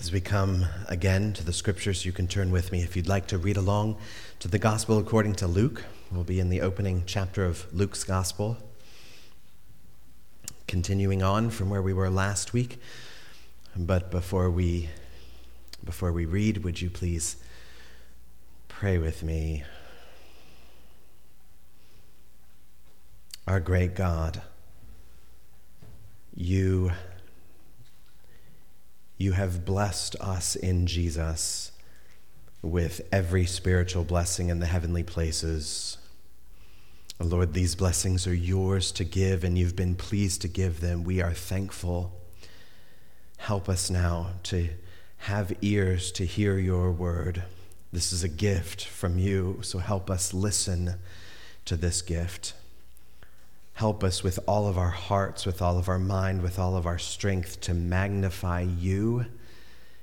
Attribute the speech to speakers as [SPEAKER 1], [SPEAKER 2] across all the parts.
[SPEAKER 1] As we come again to the scriptures, you can turn with me if you'd like to read along to the Gospel according to Luke. We'll be in the opening chapter of Luke's Gospel. Continuing on from where we were last week. But before we before we read, would you please pray with me? Our great God, you you have blessed us in Jesus with every spiritual blessing in the heavenly places. Lord, these blessings are yours to give, and you've been pleased to give them. We are thankful. Help us now to have ears to hear your word. This is a gift from you, so help us listen to this gift. Help us with all of our hearts, with all of our mind, with all of our strength to magnify you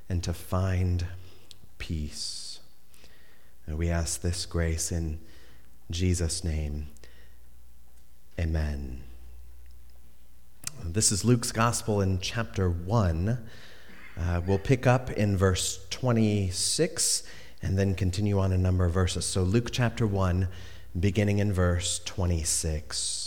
[SPEAKER 1] and to find peace. And we ask this grace in Jesus' name. Amen. This is Luke's Gospel in chapter 1. Uh, we'll pick up in verse 26 and then continue on a number of verses. So, Luke chapter 1, beginning in verse 26.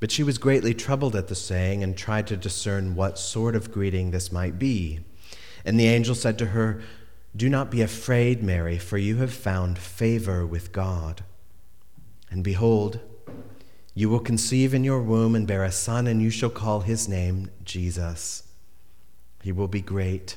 [SPEAKER 1] But she was greatly troubled at the saying and tried to discern what sort of greeting this might be. And the angel said to her, Do not be afraid, Mary, for you have found favor with God. And behold, you will conceive in your womb and bear a son, and you shall call his name Jesus. He will be great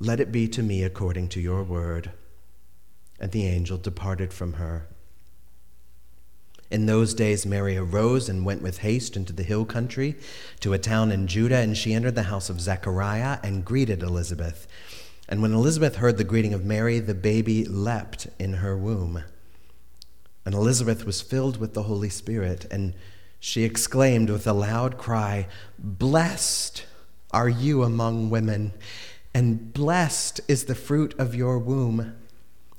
[SPEAKER 1] let it be to me according to your word. And the angel departed from her. In those days, Mary arose and went with haste into the hill country to a town in Judah, and she entered the house of Zechariah and greeted Elizabeth. And when Elizabeth heard the greeting of Mary, the baby leapt in her womb. And Elizabeth was filled with the Holy Spirit, and she exclaimed with a loud cry, Blessed are you among women and blessed is the fruit of your womb.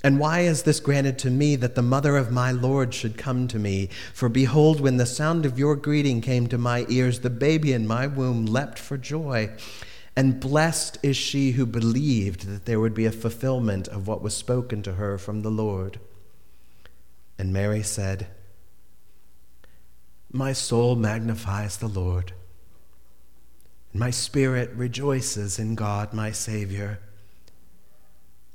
[SPEAKER 1] And why is this granted to me that the mother of my Lord should come to me? For behold, when the sound of your greeting came to my ears, the baby in my womb leapt for joy. And blessed is she who believed that there would be a fulfillment of what was spoken to her from the Lord. And Mary said, My soul magnifies the Lord my spirit rejoices in God my Savior,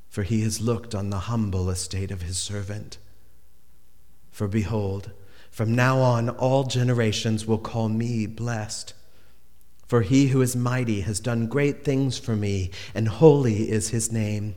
[SPEAKER 1] for he has looked on the humble estate of his servant. For behold, from now on all generations will call me blessed. For he who is mighty has done great things for me, and holy is his name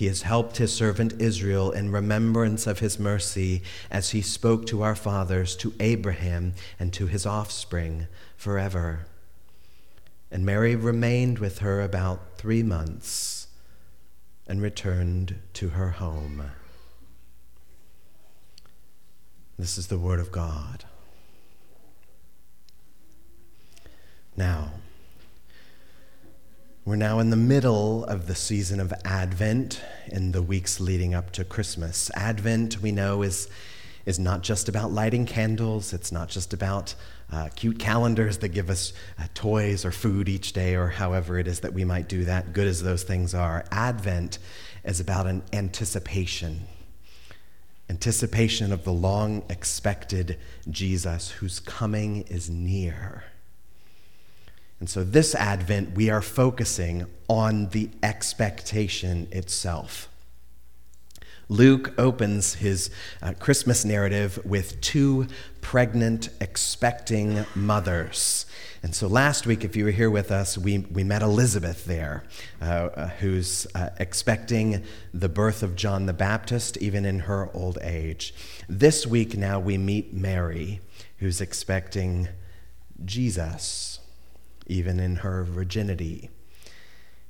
[SPEAKER 1] He has helped his servant Israel in remembrance of his mercy as he spoke to our fathers, to Abraham, and to his offspring forever. And Mary remained with her about three months and returned to her home. This is the Word of God. Now, we're now in the middle of the season of Advent in the weeks leading up to Christmas. Advent, we know, is, is not just about lighting candles, it's not just about uh, cute calendars that give us uh, toys or food each day or however it is that we might do that, good as those things are. Advent is about an anticipation anticipation of the long expected Jesus whose coming is near. And so, this Advent, we are focusing on the expectation itself. Luke opens his uh, Christmas narrative with two pregnant, expecting mothers. And so last week, if you were here with us, we, we met Elizabeth there, uh, uh, who's uh, expecting the birth of John the Baptist, even in her old age. This week, now we meet Mary, who's expecting Jesus even in her virginity.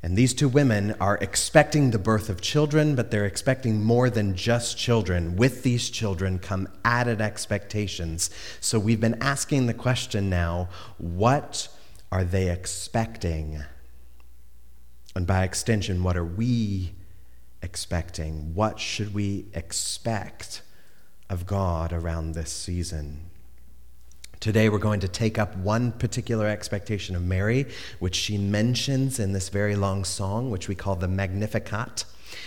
[SPEAKER 1] And these two women are expecting the birth of children, but they're expecting more than just children. With these children come added expectations. So we've been asking the question now what are they expecting? And by extension, what are we expecting? What should we expect of God around this season? Today, we're going to take up one particular expectation of Mary, which she mentions in this very long song, which we call the Magnificat.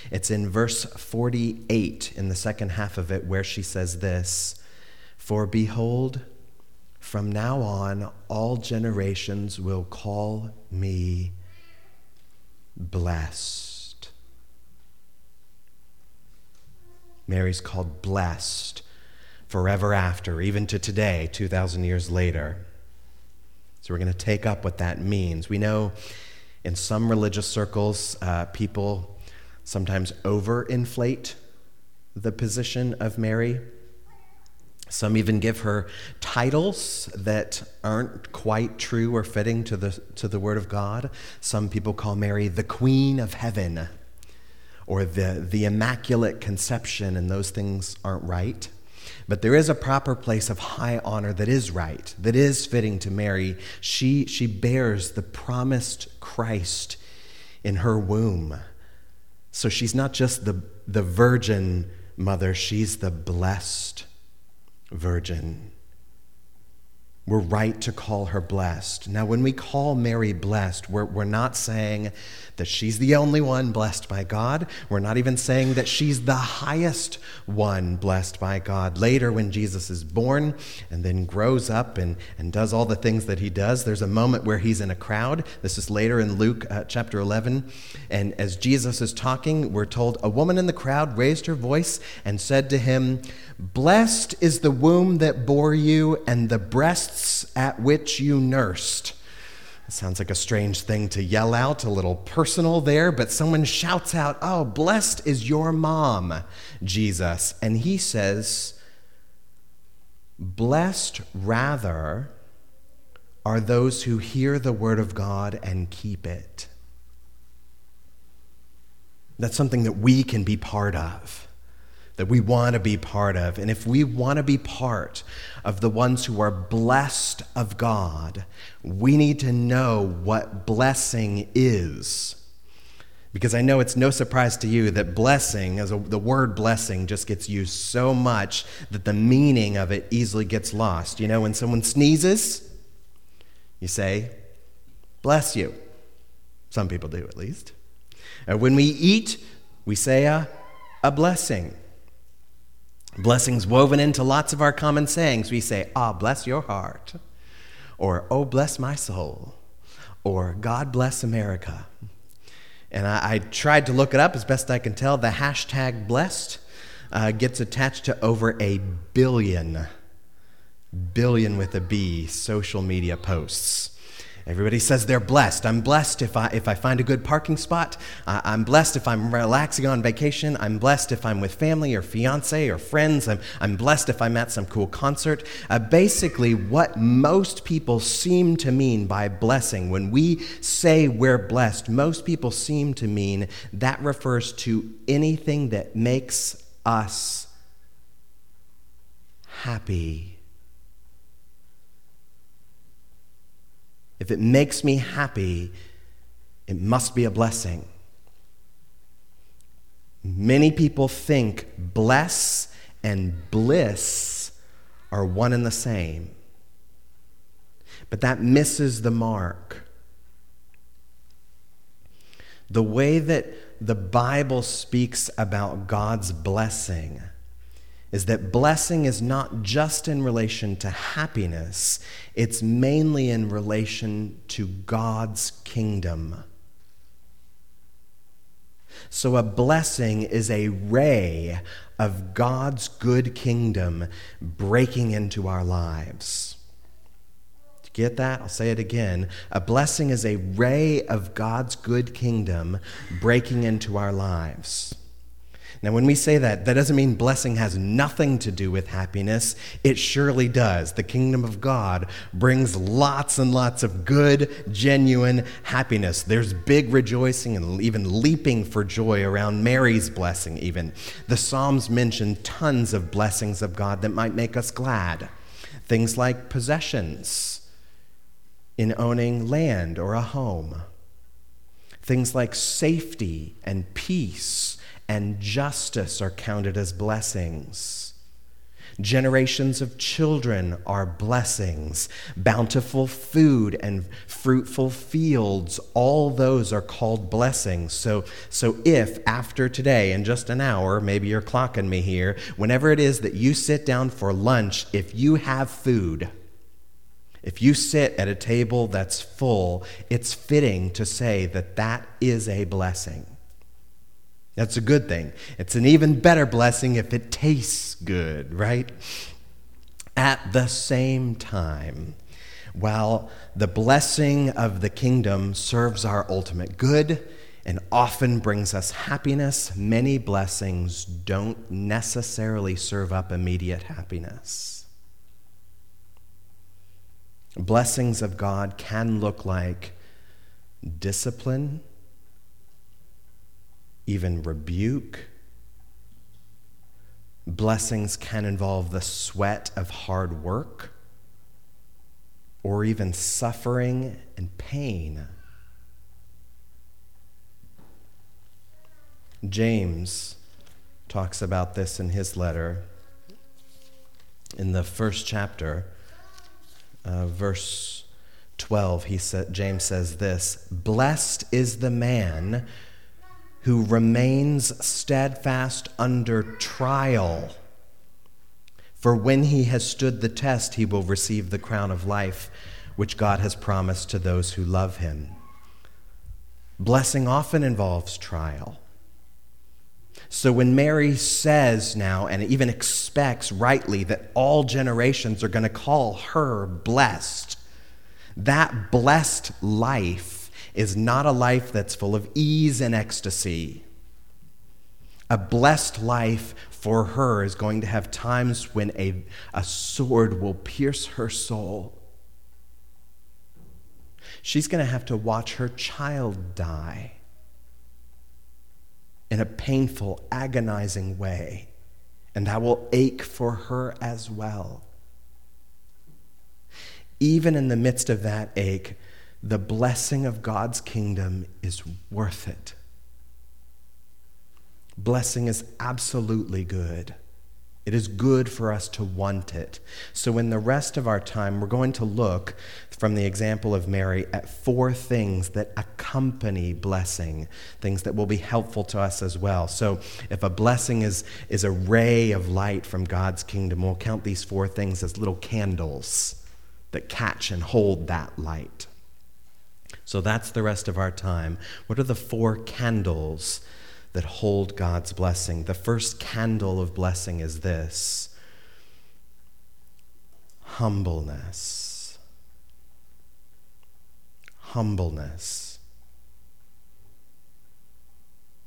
[SPEAKER 1] It's in verse 48 in the second half of it, where she says this For behold, from now on, all generations will call me blessed. Mary's called blessed forever after, even to today, 2,000 years later. So we're going to take up what that means. We know in some religious circles, uh, people sometimes overinflate the position of Mary. Some even give her titles that aren't quite true or fitting to the, to the Word of God. Some people call Mary the Queen of Heaven or the, the Immaculate Conception, and those things aren't right. But there is a proper place of high honor that is right, that is fitting to Mary. She, she bears the promised Christ in her womb. So she's not just the, the virgin mother, she's the blessed virgin. We're right to call her blessed. Now, when we call Mary blessed, we're, we're not saying that she's the only one blessed by God. We're not even saying that she's the highest one blessed by God. Later, when Jesus is born and then grows up and, and does all the things that he does, there's a moment where he's in a crowd. This is later in Luke uh, chapter 11. And as Jesus is talking, we're told a woman in the crowd raised her voice and said to him, Blessed is the womb that bore you and the breasts at which you nursed. It sounds like a strange thing to yell out, a little personal there, but someone shouts out, Oh, blessed is your mom, Jesus. And he says, Blessed rather are those who hear the word of God and keep it. That's something that we can be part of that we want to be part of. And if we want to be part of the ones who are blessed of God, we need to know what blessing is. Because I know it's no surprise to you that blessing, as a, the word blessing, just gets used so much that the meaning of it easily gets lost. You know, when someone sneezes, you say, bless you. Some people do, at least. Uh, when we eat, we say a, a blessing. Blessings woven into lots of our common sayings. We say, Ah, bless your heart, or Oh, bless my soul, or God bless America. And I, I tried to look it up as best I can tell. The hashtag blessed uh, gets attached to over a billion, billion with a B, social media posts. Everybody says they're blessed. I'm blessed if I, if I find a good parking spot. I'm blessed if I'm relaxing on vacation. I'm blessed if I'm with family or fiance or friends. I'm, I'm blessed if I'm at some cool concert. Uh, basically, what most people seem to mean by blessing, when we say we're blessed, most people seem to mean that refers to anything that makes us happy If it makes me happy, it must be a blessing. Many people think bless and bliss are one and the same. But that misses the mark. The way that the Bible speaks about God's blessing is that blessing is not just in relation to happiness, it's mainly in relation to God's kingdom. So, a blessing is a ray of God's good kingdom breaking into our lives. Get that? I'll say it again. A blessing is a ray of God's good kingdom breaking into our lives. Now, when we say that, that doesn't mean blessing has nothing to do with happiness. It surely does. The kingdom of God brings lots and lots of good, genuine happiness. There's big rejoicing and even leaping for joy around Mary's blessing, even. The Psalms mention tons of blessings of God that might make us glad. Things like possessions in owning land or a home, things like safety and peace and justice are counted as blessings. Generations of children are blessings. Bountiful food and fruitful fields, all those are called blessings. So, so if after today, in just an hour, maybe you're clocking me here, whenever it is that you sit down for lunch, if you have food, if you sit at a table that's full, it's fitting to say that that is a blessing. That's a good thing. It's an even better blessing if it tastes good, right? At the same time, while the blessing of the kingdom serves our ultimate good and often brings us happiness, many blessings don't necessarily serve up immediate happiness. Blessings of God can look like discipline even rebuke. Blessings can involve the sweat of hard work or even suffering and pain. James talks about this in his letter in the first chapter, uh, verse 12. He said, James says this Blessed is the man who remains steadfast under trial. For when he has stood the test, he will receive the crown of life which God has promised to those who love him. Blessing often involves trial. So when Mary says now, and even expects rightly, that all generations are going to call her blessed, that blessed life is not a life that's full of ease and ecstasy. A blessed life for her is going to have times when a, a sword will pierce her soul. She's going to have to watch her child die in a painful, agonizing way, and that will ache for her as well. Even in the midst of that ache, the blessing of God's kingdom is worth it. Blessing is absolutely good. It is good for us to want it. So, in the rest of our time, we're going to look from the example of Mary at four things that accompany blessing, things that will be helpful to us as well. So, if a blessing is, is a ray of light from God's kingdom, we'll count these four things as little candles that catch and hold that light. So that's the rest of our time. What are the four candles that hold God's blessing? The first candle of blessing is this humbleness. humbleness.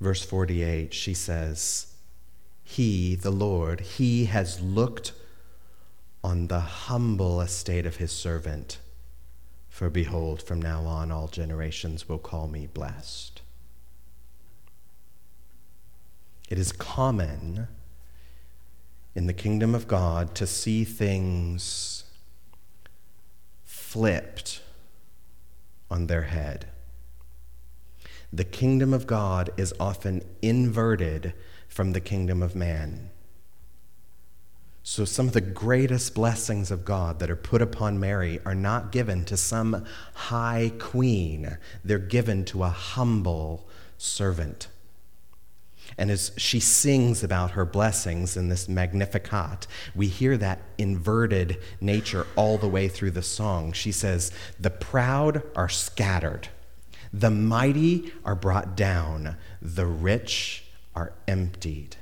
[SPEAKER 1] Verse 48, she says, He, the Lord, He has looked on the humble estate of His servant. For behold, from now on all generations will call me blessed. It is common in the kingdom of God to see things flipped on their head. The kingdom of God is often inverted from the kingdom of man. So, some of the greatest blessings of God that are put upon Mary are not given to some high queen, they're given to a humble servant. And as she sings about her blessings in this Magnificat, we hear that inverted nature all the way through the song. She says, The proud are scattered, the mighty are brought down, the rich are emptied.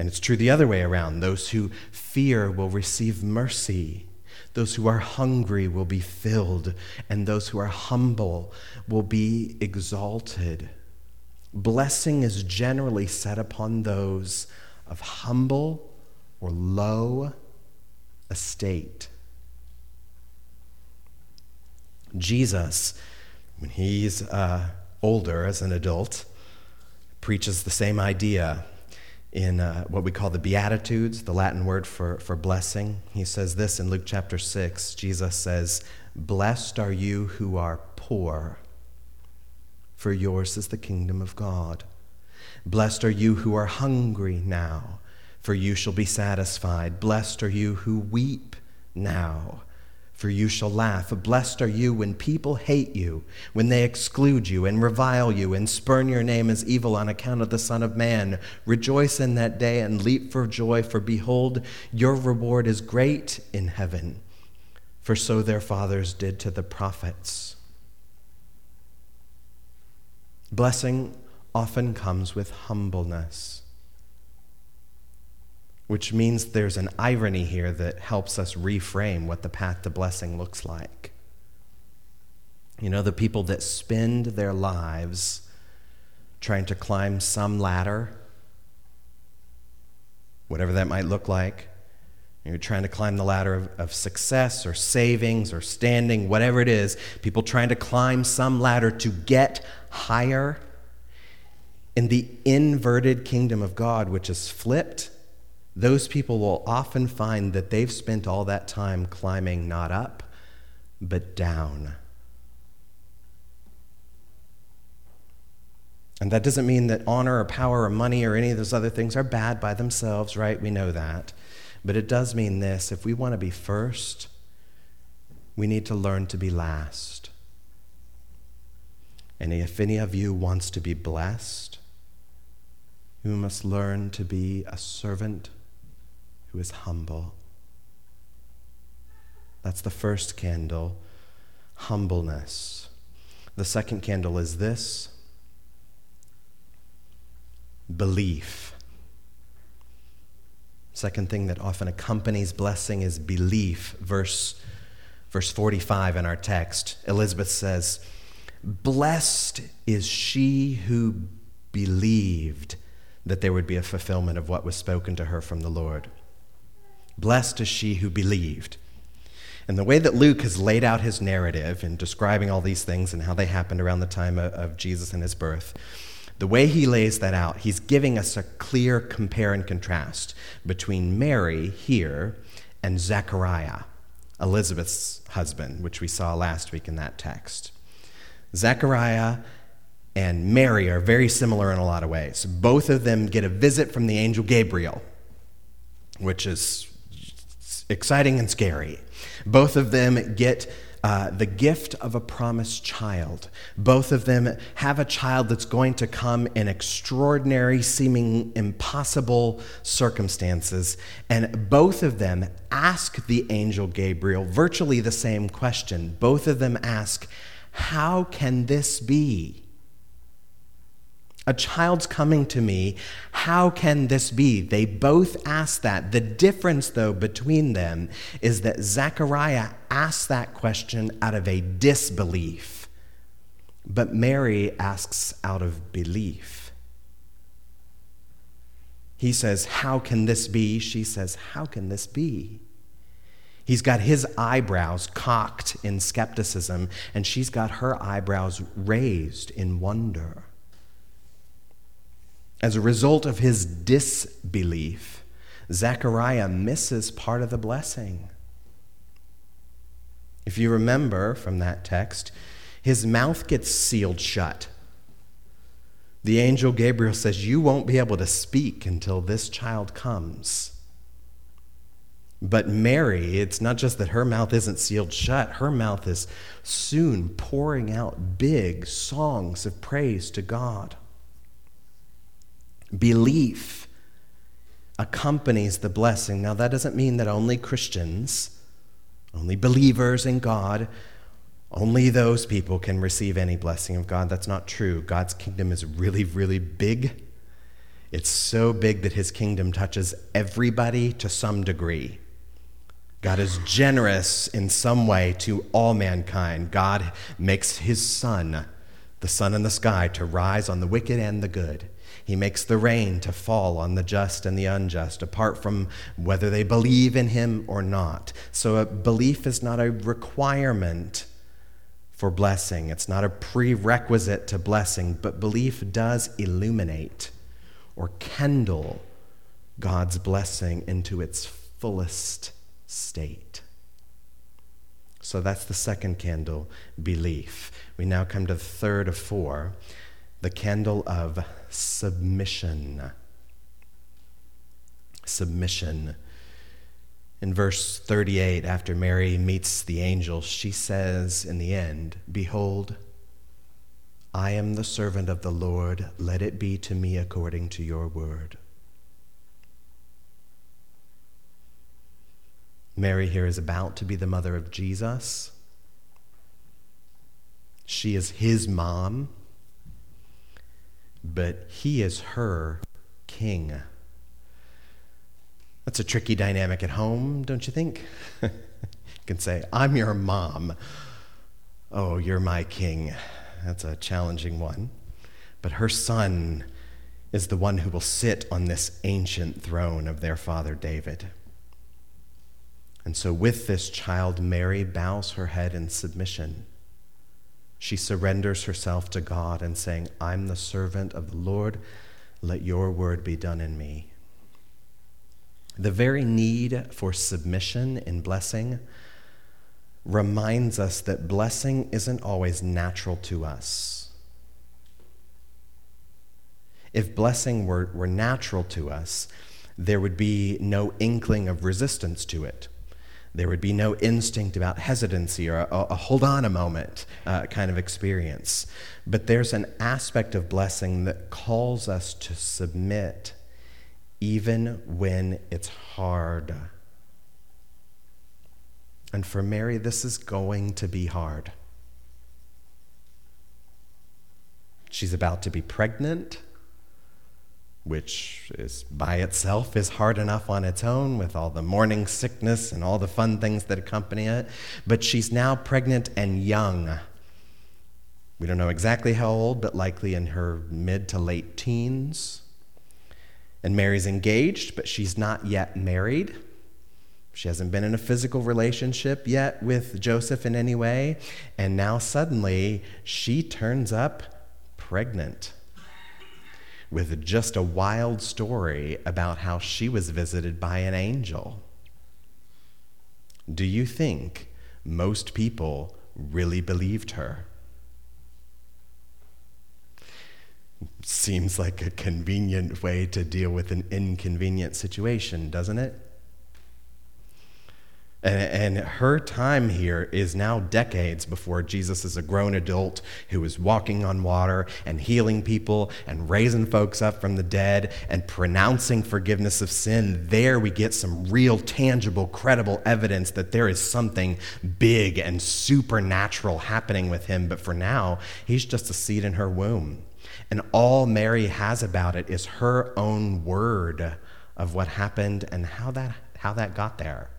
[SPEAKER 1] And it's true the other way around. Those who fear will receive mercy. Those who are hungry will be filled, and those who are humble will be exalted. Blessing is generally set upon those of humble or low estate. Jesus, when he's uh, older as an adult, preaches the same idea in uh, what we call the Beatitudes, the Latin word for, for blessing. He says this in Luke chapter 6. Jesus says, Blessed are you who are poor for yours is the kingdom of God. Blessed are you who are hungry now, for you shall be satisfied. Blessed are you who weep now, for you shall laugh. Blessed are you when people hate you, when they exclude you and revile you and spurn your name as evil on account of the Son of Man. Rejoice in that day and leap for joy, for behold, your reward is great in heaven. For so their fathers did to the prophets. Blessing often comes with humbleness, which means there's an irony here that helps us reframe what the path to blessing looks like. You know, the people that spend their lives trying to climb some ladder, whatever that might look like, you're trying to climb the ladder of, of, success or savings or standing, whatever it is, people trying to climb some ladder to get higher. In the inverted kingdom of God, which is flipped, those people will often find that they've spent all that time climbing not up, but down. And that doesn't mean that honor or power or money or any of those other things are bad by themselves, right? We know that. But it does mean this if we want to be first, we need to learn to be last. And if any of you wants to be blessed, you must learn to be a servant who is humble. That's the first candle, humbleness. The second candle is this belief. Second thing that often accompanies blessing is belief. Verse, verse 45 in our text, Elizabeth says, Blessed is she who believed that there would be a fulfillment of what was spoken to her from the Lord. Blessed is she who believed. And the way that Luke has laid out his narrative in describing all these things and how they happened around the time of Jesus and his birth, the way he lays that out, he's giving us a clear compare and contrast between Mary here and Zechariah, Elizabeth's husband, which we saw last week in that text. Zechariah and Mary are very similar in a lot of ways. Both of them get a visit from the angel Gabriel, which is exciting and scary. Both of them get uh, the gift of a promised child. Both of them have a child that's going to come in extraordinary, seeming impossible circumstances. And both of them ask the angel Gabriel virtually the same question. Both of them ask, How can this be? A child's coming to me. How can this be? They both ask that. The difference, though, between them is that Zechariah asks that question out of a disbelief, but Mary asks out of belief. He says, How can this be? She says, How can this be? He's got his eyebrows cocked in skepticism, and she's got her eyebrows raised in wonder. As a result of his disbelief, Zechariah misses part of the blessing. If you remember from that text, his mouth gets sealed shut. The angel Gabriel says, You won't be able to speak until this child comes. But Mary, it's not just that her mouth isn't sealed shut, her mouth is soon pouring out big songs of praise to God. Belief accompanies the blessing. Now, that doesn't mean that only Christians, only believers in God, only those people can receive any blessing of God. That's not true. God's kingdom is really, really big. It's so big that his kingdom touches everybody to some degree. God is generous in some way to all mankind. God makes his sun, the sun in the sky, to rise on the wicked and the good. He makes the rain to fall on the just and the unjust, apart from whether they believe in him or not. So, belief is not a requirement for blessing, it's not a prerequisite to blessing, but belief does illuminate or kindle God's blessing into its fullest state. So that's the second candle, belief. We now come to the third of four, the candle of submission. Submission. In verse 38, after Mary meets the angel, she says in the end, Behold, I am the servant of the Lord. Let it be to me according to your word. Mary here is about to be the mother of Jesus. She is his mom but he is her king. That's a tricky dynamic at home, don't you think? you can say, I'm your mom. Oh, you're my king. That's a challenging one. But her son is the one who will sit on this ancient throne of their father David. And so, with this child, Mary bows her head in submission she surrenders herself to God and saying, I'm the servant of the Lord. Let your word be done in me. The very need for submission in blessing reminds us that blessing isn't always natural to us. If blessing were, were natural to us, there would be no inkling of resistance to it. There would be no instinct about hesitancy or a, a hold on a moment uh, kind of experience. But there's an aspect of blessing that calls us to submit even when it's hard. And for Mary, this is going to be hard. She's about to be pregnant which is by itself is hard enough on its own with all the morning sickness and all the fun things that accompany it. But she's now pregnant and young. We don't know exactly how old, but likely in her mid to late teens. And Mary's engaged, but she's not yet married. She hasn't been in a physical relationship yet with Joseph in any way. And now suddenly she turns up pregnant with just a wild story about how she was visited by an angel. Do you think most people really believed her? Seems like a convenient way to deal with an inconvenient situation, doesn't it? And, her time here is now decades before Jesus is a grown adult who is walking on water and healing people and raising folks up from the dead and pronouncing forgiveness of sin. There we get some real, tangible, credible evidence that there is something big and supernatural happening with him. But for now, he's just a seed in her womb. And all Mary has about it is her own word of what happened and how that, how that got there.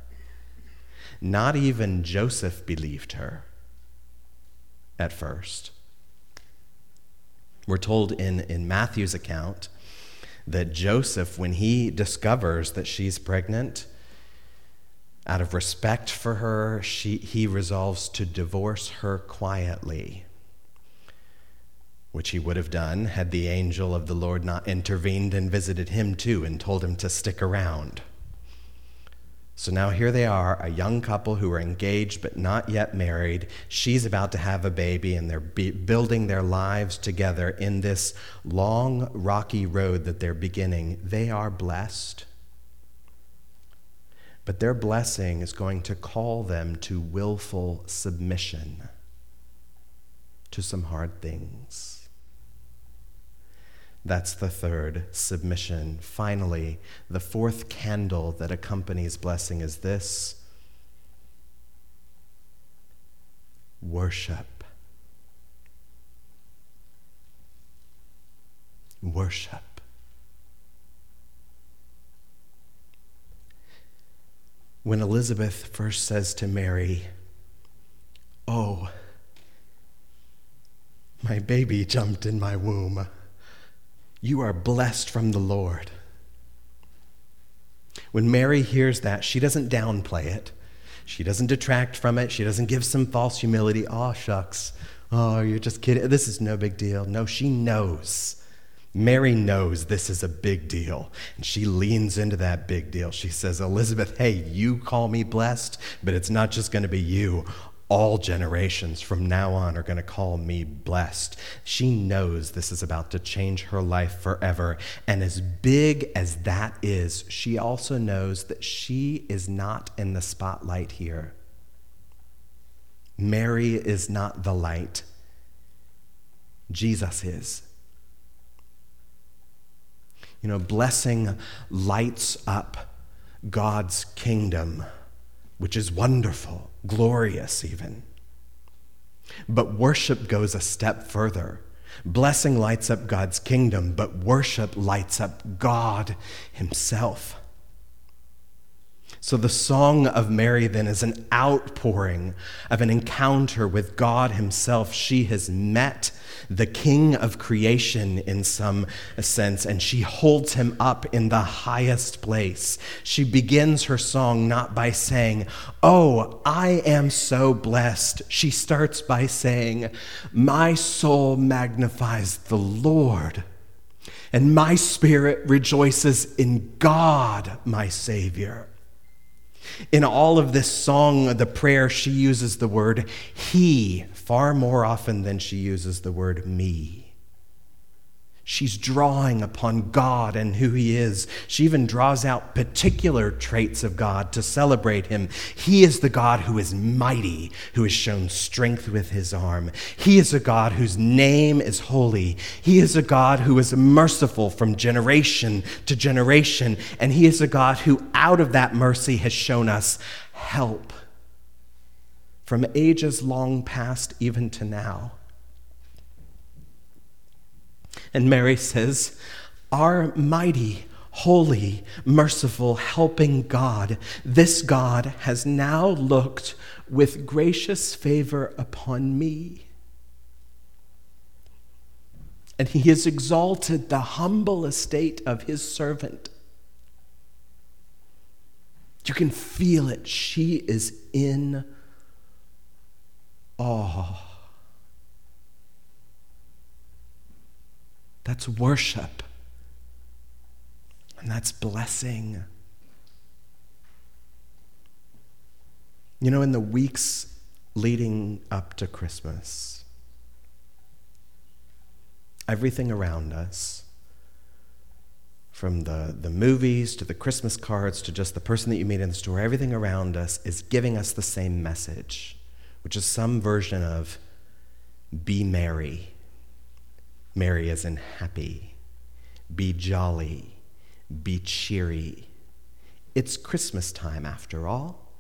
[SPEAKER 1] Not even Joseph believed her at first. We're told in, in Matthew's account that Joseph, when he discovers that she's pregnant, out of respect for her, she, he resolves to divorce her quietly, which he would have done had the angel of the Lord not intervened and visited him too and told him to stick around. So now here they are, a young couple who are engaged but not yet married. She's about to have a baby, and they're building their lives together in this long, rocky road that they're beginning. They are blessed. But their blessing is going to call them to willful submission to some hard things. That's the third submission. Finally, the fourth candle that accompanies blessing is this worship. Worship. When Elizabeth first says to Mary, Oh, my baby jumped in my womb. You are blessed from the Lord. When Mary hears that, she doesn't downplay it. She doesn't detract from it. She doesn't give some false humility. Oh, shucks. Oh, you're just kidding. This is no big deal. No, she knows. Mary knows this is a big deal, and she leans into that big deal. She says, Elizabeth, hey, you call me blessed, but it's not just going to be you all generations from now on are going to call me blessed. She knows this is about to change her life forever. And as big as that is, she also knows that she is not in the spotlight here. Mary is not the light, Jesus is. You know, blessing lights up God's kingdom which is wonderful, glorious even. But worship goes a step further. Blessing lights up God's kingdom, but worship lights up God Himself. So the Song of Mary then is an outpouring of an encounter with God Himself. She has met the King of creation in some sense, and she holds Him up in the highest place. She begins her song not by saying, Oh, I am so blessed. She starts by saying, My soul magnifies the Lord. And my spirit rejoices in God, my Savior. In all of this song, the prayer, she uses the word he far more often than she uses the word me. She's drawing upon God and who He is. She even draws out particular traits of God to celebrate Him. He is the God who is mighty, who has shown strength with His arm. He is a God whose name is holy. He is a God who is merciful from generation to generation. And He is a God who, out of that mercy, has shown us help from ages long past even to now. And Mary says, Our mighty, holy, merciful, helping God, this God has now looked with gracious favor upon me. And he has exalted the humble estate of his servant. You can feel it. She is in awe. That's worship. And that's blessing. You know, in the weeks leading up to Christmas, everything around us, from the, the movies to the Christmas cards to just the person that you meet in the store, everything around us is giving us the same message, which is some version of be merry. Merry as in happy. Be jolly. Be cheery. It's Christmas time after all.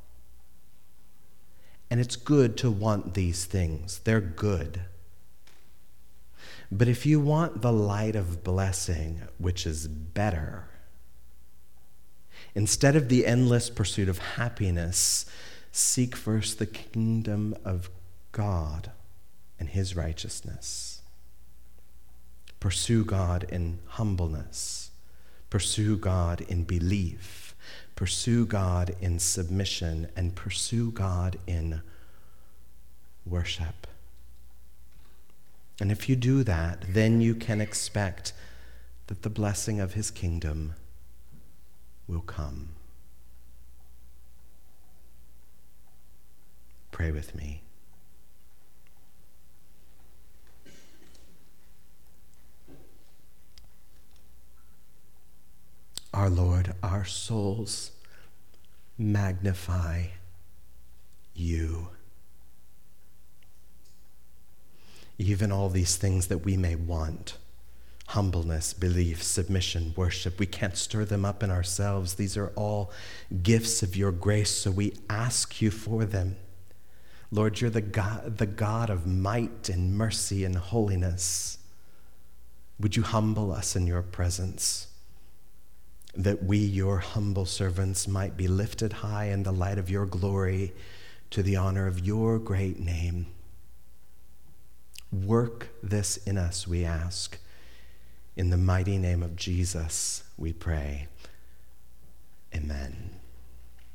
[SPEAKER 1] And it's good to want these things, they're good. But if you want the light of blessing, which is better, instead of the endless pursuit of happiness, seek first the kingdom of God and his righteousness. Pursue God in humbleness. Pursue God in belief. Pursue God in submission. And pursue God in worship. And if you do that, then you can expect that the blessing of his kingdom will come. Pray with me. Our Lord, our souls magnify you. Even all these things that we may want humbleness, belief, submission, worship. We can't stir them up in ourselves. These are all gifts of your grace, so we ask you for them. Lord, you're the God, the God of might and mercy and holiness. Would you humble us in your presence? That we, your humble servants, might be lifted high in the light of your glory to the honor of your great name. Work this in us, we ask. In the mighty name of Jesus, we pray. Amen.